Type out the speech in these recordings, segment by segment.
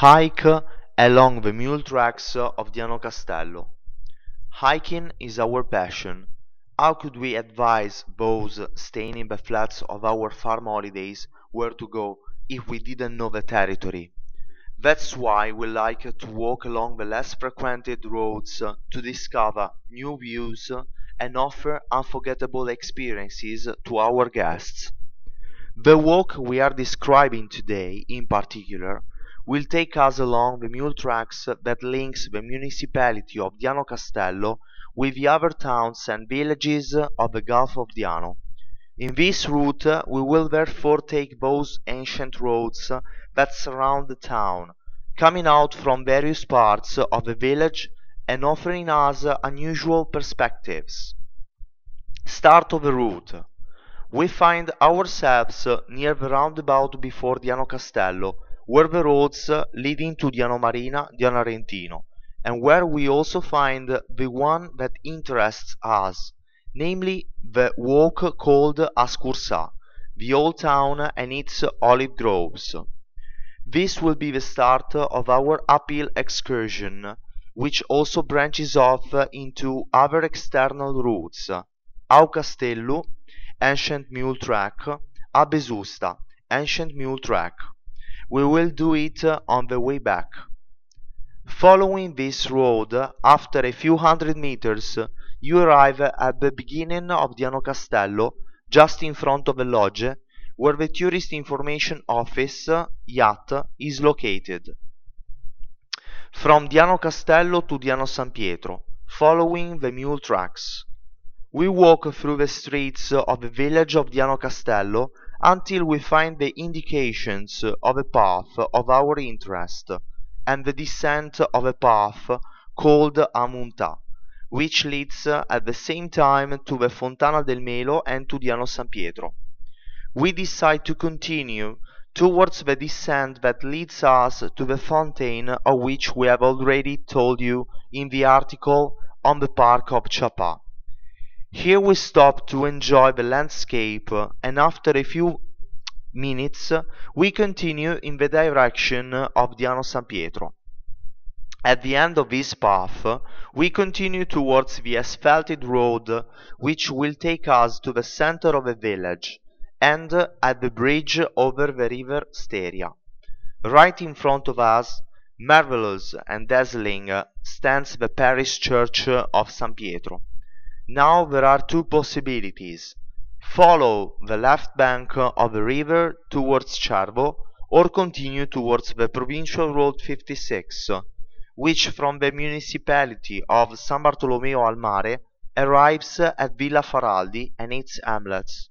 Hike along the mule tracks of Diano Castello. Hiking is our passion. How could we advise those staying in the flats of our farm holidays where to go if we didn't know the territory? That's why we like to walk along the less frequented roads to discover new views and offer unforgettable experiences to our guests. The walk we are describing today, in particular, will take us along the mule tracks that links the municipality of Diano Castello with the other towns and villages of the Gulf of Diano. In this route we will therefore take those ancient roads that surround the town, coming out from various parts of the village and offering us unusual perspectives. Start of the route. We find ourselves near the roundabout before Diano Castello, were the roads leading to Diano Marina, Diano Arentino, and where we also find the one that interests us, namely the walk called Ascursa, the old town and its olive groves. This will be the start of our uphill excursion, which also branches off into other external routes, Au Castello, ancient mule track, a Besusta, ancient mule track. We will do it uh, on the way back. Following this road, after a few hundred meters, you arrive at the beginning of Diano Castello, just in front of the lodge, where the Tourist Information Office uh, yacht is located. From Diano Castello to Diano San Pietro, following the mule tracks. We walk through the streets of the village of Diano Castello until we find the indications of a path of our interest and the descent of a path called Amunta, which leads at the same time to the Fontana del Melo and to Diano San Pietro. We decide to continue towards the descent that leads us to the fountain of which we have already told you in the article on the Park of Chapa. Here we stop to enjoy the landscape and after a few minutes we continue in the direction of Diano San Pietro. At the end of this path we continue towards the asphalted road which will take us to the center of the village and at the bridge over the river Steria. Right in front of us, marvelous and dazzling, stands the parish church of San Pietro. Now there are two possibilities. Follow the left bank of the river towards Cervo or continue towards the provincial road 56, which from the municipality of San Bartolomeo al Mare arrives at Villa Faraldi and its hamlets.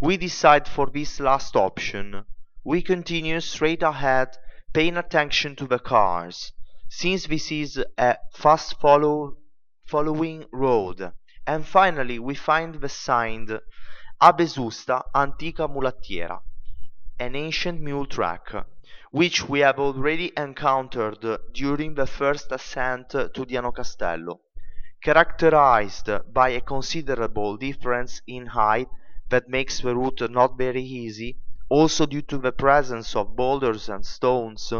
We decide for this last option. We continue straight ahead, paying attention to the cars, since this is a fast follow following road and finally we find the sign A Besusta Antica Mulattiera, an ancient mule track, which we have already encountered during the first ascent to Diano Castello, characterized by a considerable difference in height that makes the route not very easy, also due to the presence of boulders and stones.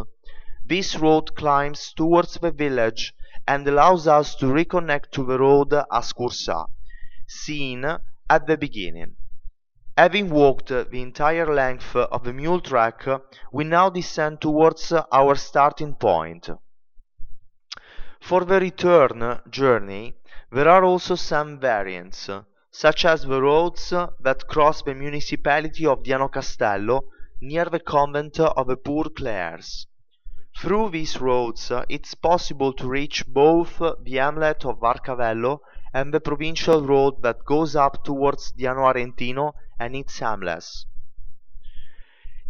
This road climbs towards the village and allows us to reconnect to the road as Ascursa, seen at the beginning. Having walked the entire length of the mule track, we now descend towards our starting point. For the return journey, there are also some variants, such as the roads that cross the municipality of Diano Castello near the convent of the Poor Clares. Through these roads uh, it's possible to reach both the hamlet of Varcavello and the provincial road that goes up towards Diano Arentino and its hamlets.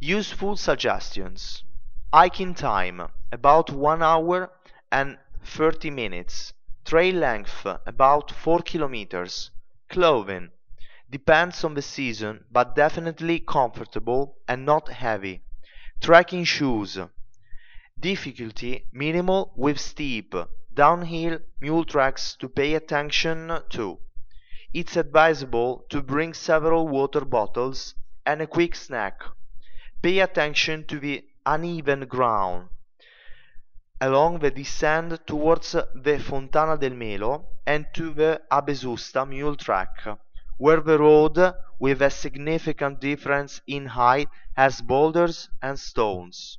Useful suggestions. Hiking time about 1 hour and 30 minutes. Trail length about 4 kilometers. Clothing depends on the season but definitely comfortable and not heavy. Trekking shoes Difficulty minimal with steep, downhill mule tracks to pay attention to. It's advisable to bring several water bottles and a quick snack. Pay attention to the uneven ground. along the descent towards the Fontana del Melo and to the Abesusta mule track, where the road, with a significant difference in height, has boulders and stones.